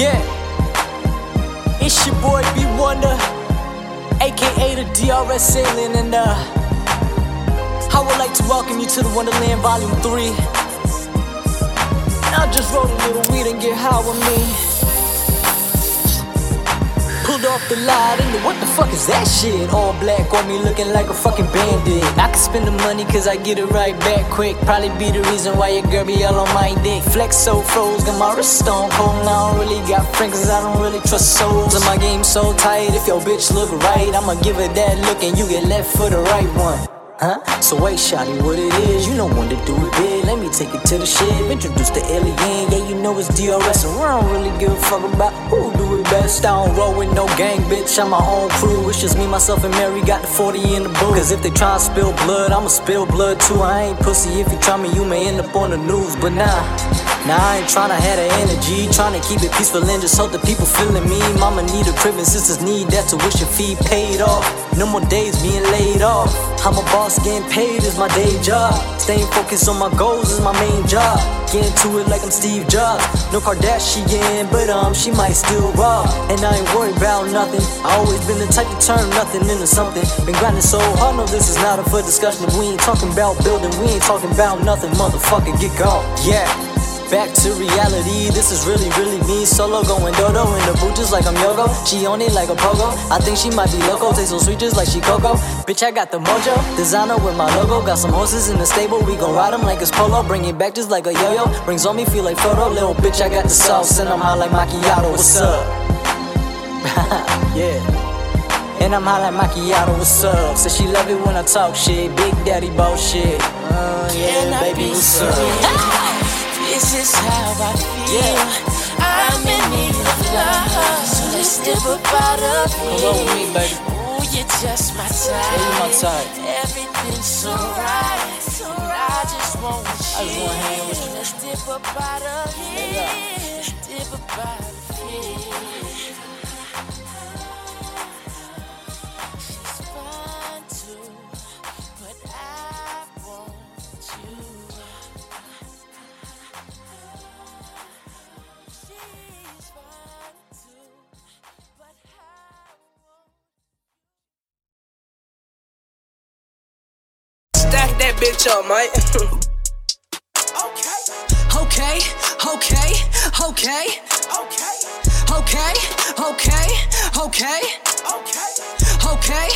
Yeah, it's your boy B Wonder, aka the DRS Alien, and uh, I would like to welcome you to the Wonderland Volume 3. Now just roll a little weed and get high with me. Pulled off the light and what the fuck is that shit? All black on me looking like a fucking bandit. I can spend the money cause I get it right back quick. Probably be the reason why your girl be all on my dick. Flex so froze, got my wrist stone cold. Now I don't really got friends cause I don't really trust souls. And my game so tight, if your bitch look right, I'ma give her that look and you get left for the right one. Huh? So wait, shawty, what it is? You know when to do it big. Let me take it to the ship. Introduce the alien. Yeah, you know it's DRS, and we don't really give a fuck about who do best. I don't roll with no gang, bitch. I'm my own crew. It's just me, myself, and Mary. Got the 40 in the booth. Cause if they try to spill blood, I'ma spill blood too. I ain't pussy. If you try me, you may end up on the news. But nah, nah, I ain't tryna have the energy. Tryna keep it peaceful and just hope the people feeling me. Mama need a crib and sisters need that tuition fee paid off. No more days being laid off. I'm a boss, getting paid is my day job. Staying focused on my goals is my main job. Getting to it like I'm Steve Jobs. No Kardashian, but um, she might still rob. And I ain't worried about nothing. I always been the type to turn nothing into something. Been grinding so hard, no, this is not up for discussion. We ain't talking about building, we ain't talking about nothing. Motherfucker, get gone. Yeah. Back to reality, this is really, really me. Solo going dodo in the boot just like I'm Yogo. She on it like a pogo. I think she might be loco, taste so sweet just like she cocoa. Bitch, I got the mojo, designer with my logo. Got some horses in the stable, we gon' ride them like it's polo. Bring it back just like a yo yo. Rings on me, feel like Frodo. Little bitch, I got the sauce, and I'm high like macchiato. What's up? yeah. And I'm high like macchiato, what's up? Said she love it when I talk shit, big daddy bullshit. Uh, yeah, baby, what's up? This is how I feel. Yeah. I'm in need of love. So let's dip up out of Come on me, here. baby. Ooh, you're just my type. Yeah, you my type. Everything's so right. And I just want to I just wanna hang with you. Let's dip up out of here. Dip up out bitch mate. Okay, okay, okay, okay, okay, okay, okay, okay. Okay,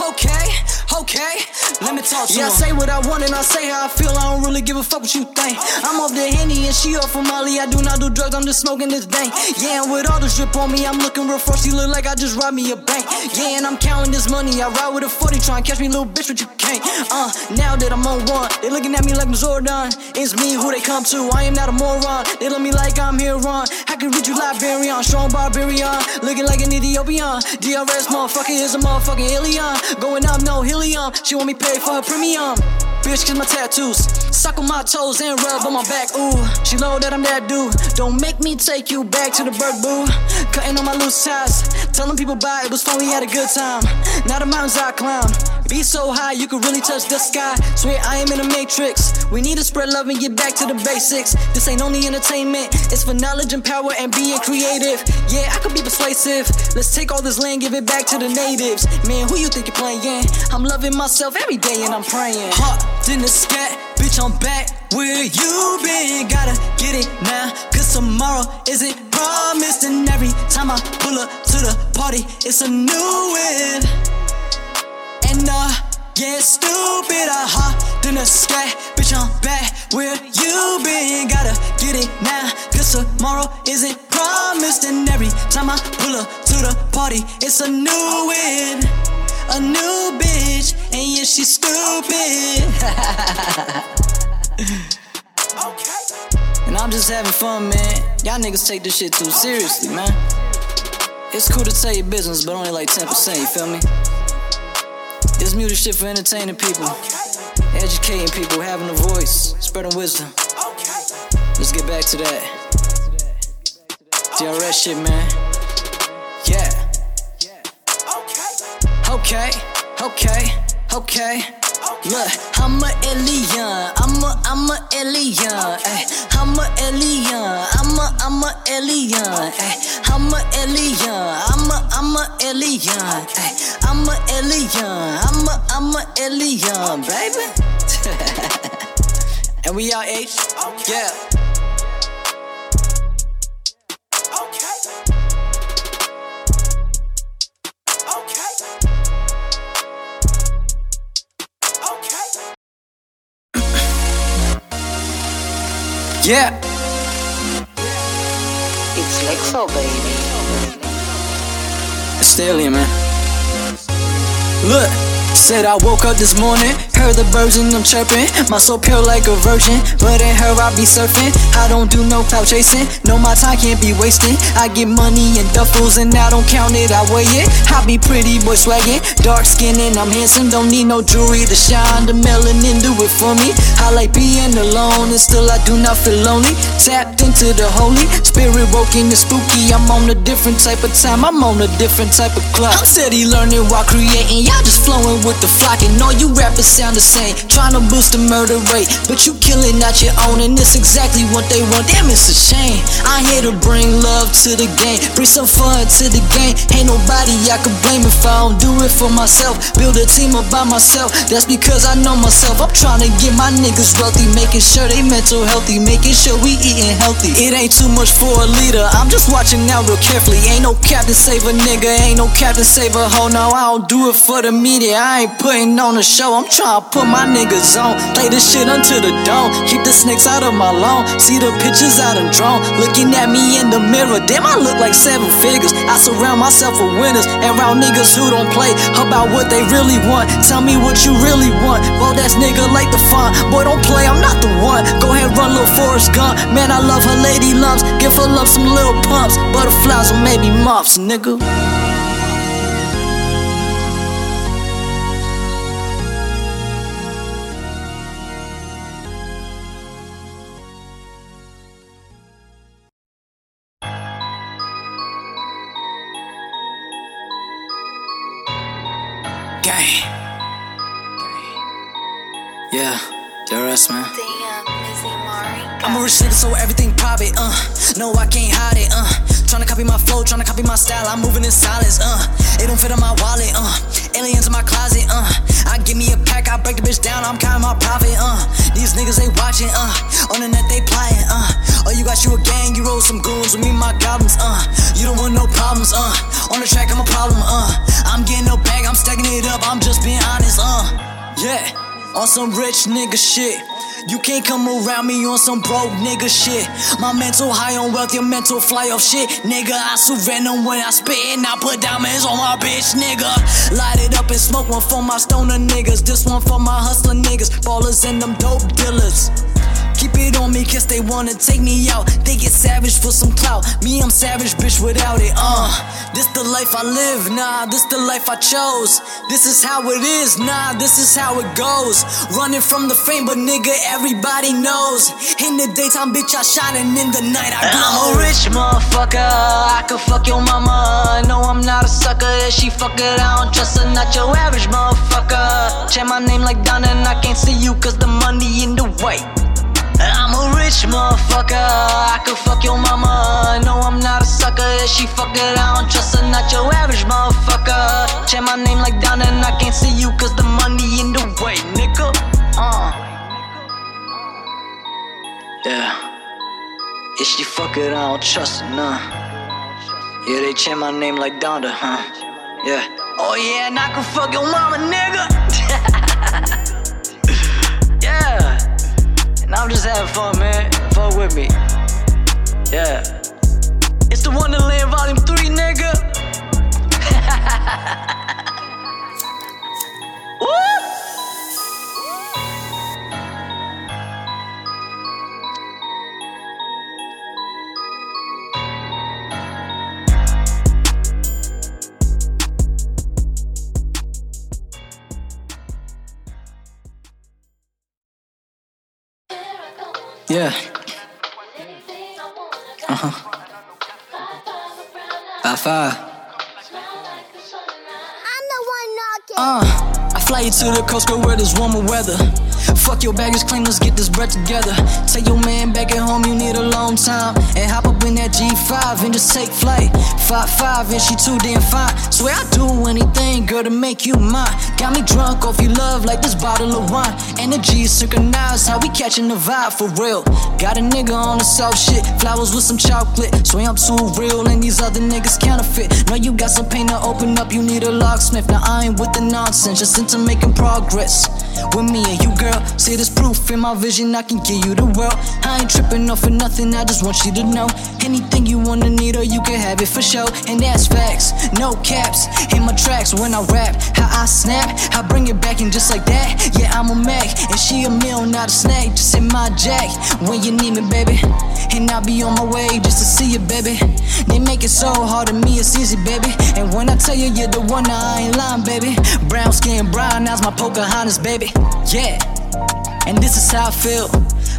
okay. Okay, let me talk to you. Yeah, I say what I want and I say how I feel. I don't really give a fuck what you think. I'm off the henny and she off from Molly. I do not do drugs, I'm just smoking this dank. Yeah, and with all this drip on me, I'm looking real fresh. You look like I just robbed me a bank. Yeah, and I'm counting this money. I ride with a 40, try and catch me, little bitch, but you can't. Uh, now that I'm on one, they looking at me like I'm Zordon. It's me who they come to. I am not a moron. They love me like I'm here on. I can read you Liberian, strong barbarian, looking like an Ethiopian. DRS motherfucker is a motherfucking alien. Going up, no helium. She want me pay for her premium. Bitch, kiss my tattoos. Suck on my toes and rub on my back. Ooh, she know that I'm that dude. Don't make me take you back to the bird boo. Cutting on my loose ties. Telling people bye, it was fun, we had a good time. Now the mountains I climb. Be so high, you could really touch the sky. Swear I am in a matrix. We need to spread love and get back to the basics. This ain't only entertainment, it's for knowledge and power and being creative. Yeah, I could be persuasive. Let's take all this land, give it back to the natives. Man, who you think you're playing? I'm loving myself every day and I'm praying. Heart in the scat, bitch, I'm back. Where you been? Gotta get it now, cause tomorrow isn't promised. And every time I pull up to the party, it's a new win. And uh, yeah, stupid. I hopped in the sky, bitch, I'm back. Where you been? Gotta get it now, cause tomorrow isn't promised. And every time I pull up to the party, it's a new win. A new she's stupid. And I'm just having fun, man. Y'all niggas take this shit too seriously, man. It's cool to tell your business, but only like 10%, you feel me? This music shit for entertaining people, educating people, having a voice, spreading wisdom. Let's get back to that. DRS shit, man. Yeah. Okay, okay, okay. Look, I'm a alien. I'm a, I'm a alien. Ay, I'm a alien. I'm a, I'm a alien. Ay, I'm a alien. I'm a, I'm a alien. Ay, I'm a alien. I'm a, I'm a alien, baby. and we are H. Yeah. Yeah. It's Lexo, baby. It's alien, man. Look, said I woke up this morning, heard the birds and them chirping. My soul pure like a virgin, but in her I be surfing. I don't do no cloud chasing, no my time can't be wasted. I get money in duffels and I don't count it, I weigh it. I be pretty boy swaggin', dark skin and I'm handsome. Don't need no jewelry to shine, the melanin do it for me. I like being alone and still I do not feel lonely. Tapped into the holy spirit, woken and spooky. I'm on a different type of time, I'm on a different type of clock. I'm steady learning while creating, y'all just flowing with the flock. And all you rappers sound the same, trying to boost the murder rate. But you killing out your own, and it's exactly what they want. Damn, it's a shame. I'm here to bring love to the game, bring some fun to the game. Ain't nobody I can blame if I don't do it for myself. Build a team up by myself, that's because I know myself. I'm trying to get my niggas wealthy, making sure they mental healthy, making sure we eating healthy. It ain't too much for a leader, I'm just watching out real carefully. Ain't no captain save a nigga, ain't no captain save a hoe. No, I don't do it for the media, I ain't putting on a show. I'm trying put my niggas on, play this shit until the dawn. Keep the snakes out of my lawn, see the pictures out of drone. Looking at me in the mirror, damn, I look like seven figures. I surround myself with winners and round niggas who don't play about what they really want. Tell me what you really want. Well, that's nigga like the fun. Boy, don't play, I'm not the one. Go ahead, run, little Forrest Gump. Man, I love her lady lumps. Give her love some little pumps. Butterflies or maybe moths, nigga. Gang. Yeah, the rest, man. Damn, Mizzy Mari. I'm a rich nigga, so everything private, uh. No, I can't hide it, uh. Tryna copy my flow, tryna copy my style. I'm moving in silence, uh. It don't fit in my wallet, uh. Aliens in my closet, uh. I give me a pack, I break the bitch down, I'm counting my profit, uh. These niggas they watching, uh. On the net they plotting, uh. Oh, you got you a gang, you roll some goons with me, my goblins, uh. You don't want no problems, uh. On the track, I'm a problem, uh. I'm getting no bag, I'm stacking it up, I'm just being honest, uh. Yeah, on some rich nigga shit. You can't come around me on some broke nigga shit. My mental high on wealth, your mental fly off shit. Nigga, I surrender when I spit and I put diamonds on my bitch, nigga. Light it up and smoke one for my stoner niggas. This one for my hustler niggas. Ballers and them dope dealers. Keep it on me, cause they wanna take me out. They get savage for some clout. Me, I'm savage, bitch, without it. Uh, this the life I live, nah, this the life I chose. This is how it is, nah, this is how it goes. Running from the fame, but nigga, everybody knows. In the daytime, bitch, I shining in the night, I glow. I'm a rich motherfucker, I could fuck your mama. No, I'm not a sucker, if she fuck it, I don't trust her. Not your average motherfucker. Check my name like Donda, and I can't see you, cause the money in the way. I'm a rich motherfucker. I could fuck your mama. No, I'm not a sucker. If she fuck it, I don't trust her. Not your average motherfucker. Check my name like Donda, and I can't see you cause the money in the way, nigga. Uh. Yeah. If she fuck it, I don't trust her, nah. Yeah, they chant my name like Donda, huh? Yeah. Oh yeah, and I can fuck your mama, nigga. And I'm just having fun, man. Fuck with me. Yeah. It's the Wonderland Volume 3, nigga. Fly you to the coast, girl, where there's warmer weather. Fuck your baggage claim, let's get this bread together. Tell your man back at home you need a long time. And hop up in that G5 and just take flight. 5-5 and she too damn fine. Swear I'd do anything, girl, to make you mine. Got me drunk off your love like this bottle of wine. Energy is synchronized, how we catching the vibe for real. Got a nigga on the soft shit, flowers with some chocolate. Swear I'm too real and these other niggas counterfeit. Know you got some pain to open up, you need a locksmith. Now I ain't with the nonsense, just into making progress. With me and you, girl, see this proof in my vision, I can give you the world. I ain't tripping off for nothing, I just want you to know. Anything you wanna need, or you can have it for sure. And that's facts, no caps. In my tracks when I rap, how I snap, I bring it back, and just like that, yeah, I'm a Mac. And she a meal, not a snack, just in my jack. When you need me, baby. And I'll be on my way just to see you, baby. They make it so hard to me, it's easy, baby. And when I tell you you're the one, I ain't lying, baby. Brown skin, brown eyes, my Pocahontas, baby. Yeah. And this is how I feel.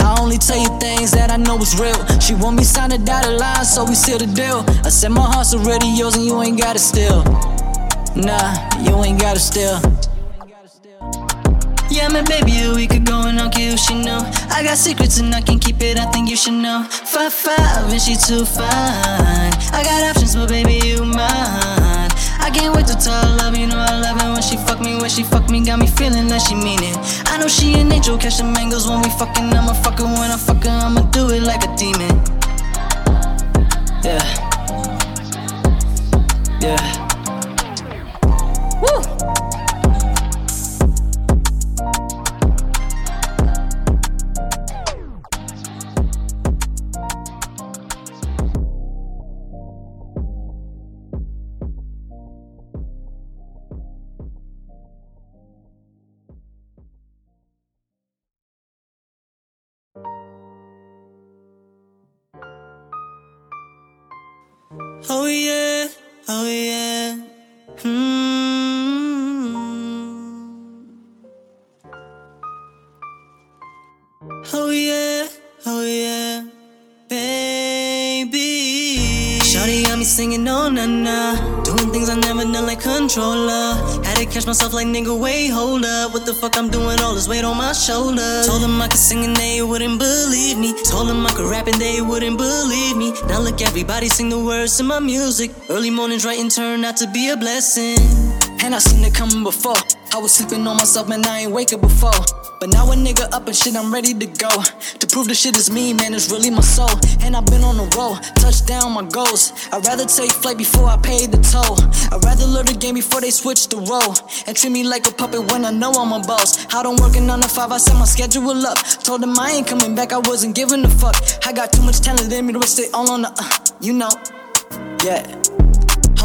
I only tell you things that I know is real. She want me sign a dotted line, so we seal the deal. I said my heart's already yours, and you ain't gotta steal. Nah, you ain't gotta steal. Yeah, man, baby, we could go and I'll kill, she know. I got secrets and I can keep it, I think you should know. Five, five, and she too fine. I got options, but baby, you mine. Can't wait to tell her love, you know I love it when she fuck me, when she fuck me, got me feeling like she mean it. I know she an angel, catch the mangoes when we fucking, I'ma fuck her when I fuck her, I'ma do it like a demon. Yeah. Yeah. Woo! Controller. Had to catch myself like nigga, wait, hold up. What the fuck I'm doing? All this weight on my shoulders. Told them I could sing and they wouldn't believe me. Told them I could rap and they wouldn't believe me. Now look, everybody sing the words to my music. Early mornings writing turned out to be a blessing. And I seen it coming before. I was sleeping on myself, man, I ain't waking before. But now a nigga up and shit, I'm ready to go. To prove the shit is me, man, it's really my soul. And I've been on the road, touchdown my goals. I'd rather take flight before I pay the toll. I'd rather learn the game before they switch the role. And treat me like a puppet when I know I'm a boss. I don't work a 9 to 5, I set my schedule up. Told them I ain't coming back, I wasn't giving a fuck. I got too much talent in me to waste it all on the, uh, you know. Yeah.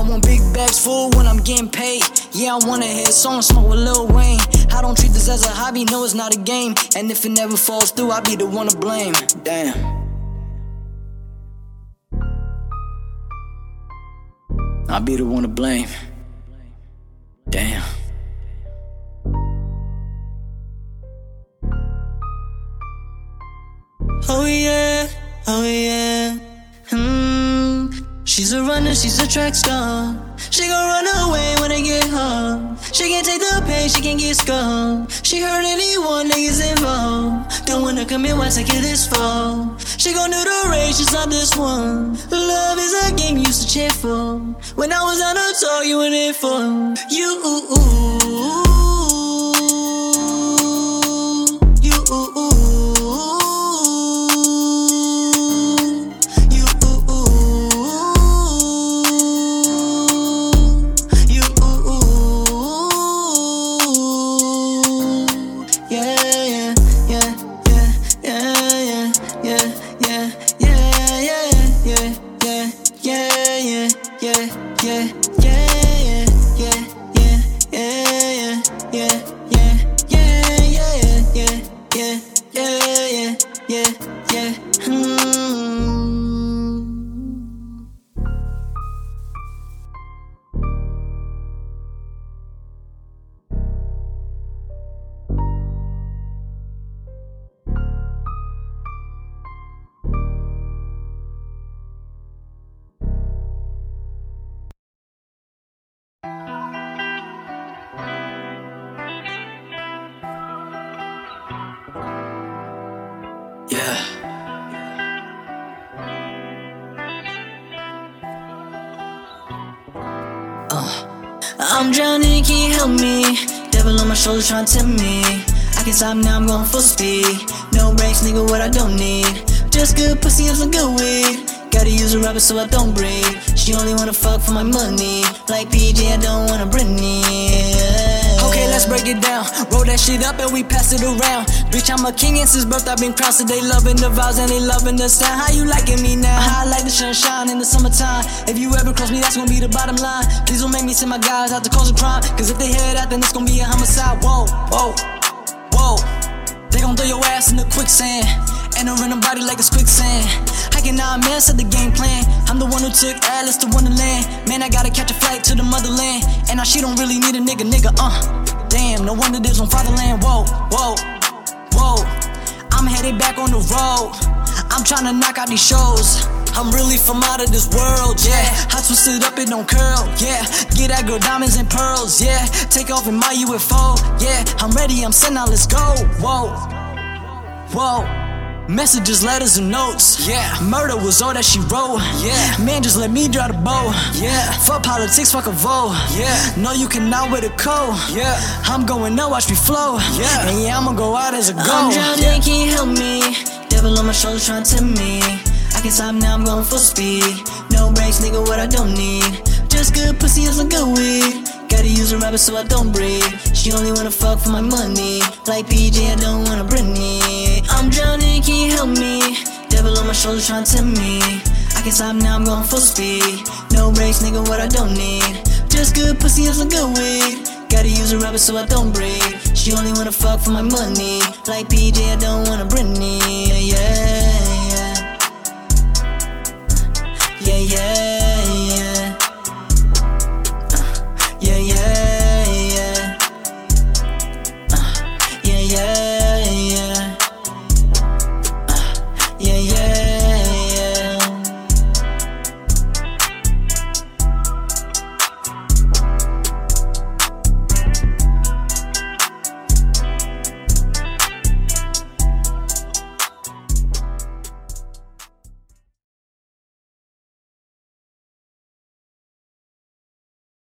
I want big bags full when I'm getting paid. Yeah, I wanna hit song smoke with Lil Wayne. I don't treat this as a hobby, no, it's not a game. And if it never falls through, I'll be the one to blame. Damn. I'll be the one to blame. She's a she's track star. She gon' run away when I get home. She can't take the pain, she can't get scarred. She hurt anyone gets involved. Don't wanna commit once I get this fall. She gon' do the race, just not this one. Love is a game you used to cheer for. When I was on a tour, you were there for you. You. Yeah, yeah, yeah, I'm drowning, can you help me? Devil on my shoulder trying to tempt me. I can stop now, I'm going full speed. No brakes, nigga, what I don't need. Just good pussy and some good weed. Gotta use a rubber so I don't breathe. She only wanna fuck for my money. Like PJ, I don't wanna Britney. Break it down. Roll that shit up and we pass it around. Bitch, I'm a king and since birth I've been crowned. So they loving the vibes and they loving the sound. How you liking me now? How I like the sunshine in the summertime. If you ever cross me, that's gonna be the bottom line. Please don't make me send my guys out to cause a crime. Cause if they head out, then it's gonna be a homicide. Whoa, whoa, whoa. They gon' throw your ass in the quicksand. And a body like it's quicksand. I cannot mess up the game plan. I'm the one who took Alice to Wonderland. Man, I gotta catch a flight to the motherland. And now she don't really need a nigga, nigga, uh. No wonder this on fatherland. Whoa, whoa, whoa. I'm headed back on the road. I'm tryna knock out these shows. I'm really from out of this world, yeah. I twist it up, it don't curl, yeah. Get that girl diamonds and pearls, yeah. Take off in my UFO, yeah. I'm ready, I'm set now, let's go. Whoa, whoa. Messages, letters, and notes. Yeah. Murder was all that she wrote. Yeah. Man, just let me draw the bow. Yeah. Fuck politics, fuck a vote. Yeah. No, you cannot with a code. Yeah. I'm going up, watch me flow. Yeah. And yeah, I'ma go out as a go. I'm drowning, Yeah. can you help me? Devil on my shoulder trying to tempt me. I can stop now, I'm going full speed. No brakes, nigga, what I don't need. Just good pussy and some good weed. Gotta use a rubber so I don't breathe. She only wanna fuck for my money. Like PJ, I don't wanna Britney. I'm drowning, can you help me? Devil on my shoulder trying to tempt me. I can't stop now, I'm going full speed. No brakes, nigga, what I don't need. Just good pussy and some good weed. Gotta use a rubber so I don't breathe. She only wanna fuck for my money. Like PJ, I don't wanna Britney. Yeah, yeah. Yeah, yeah.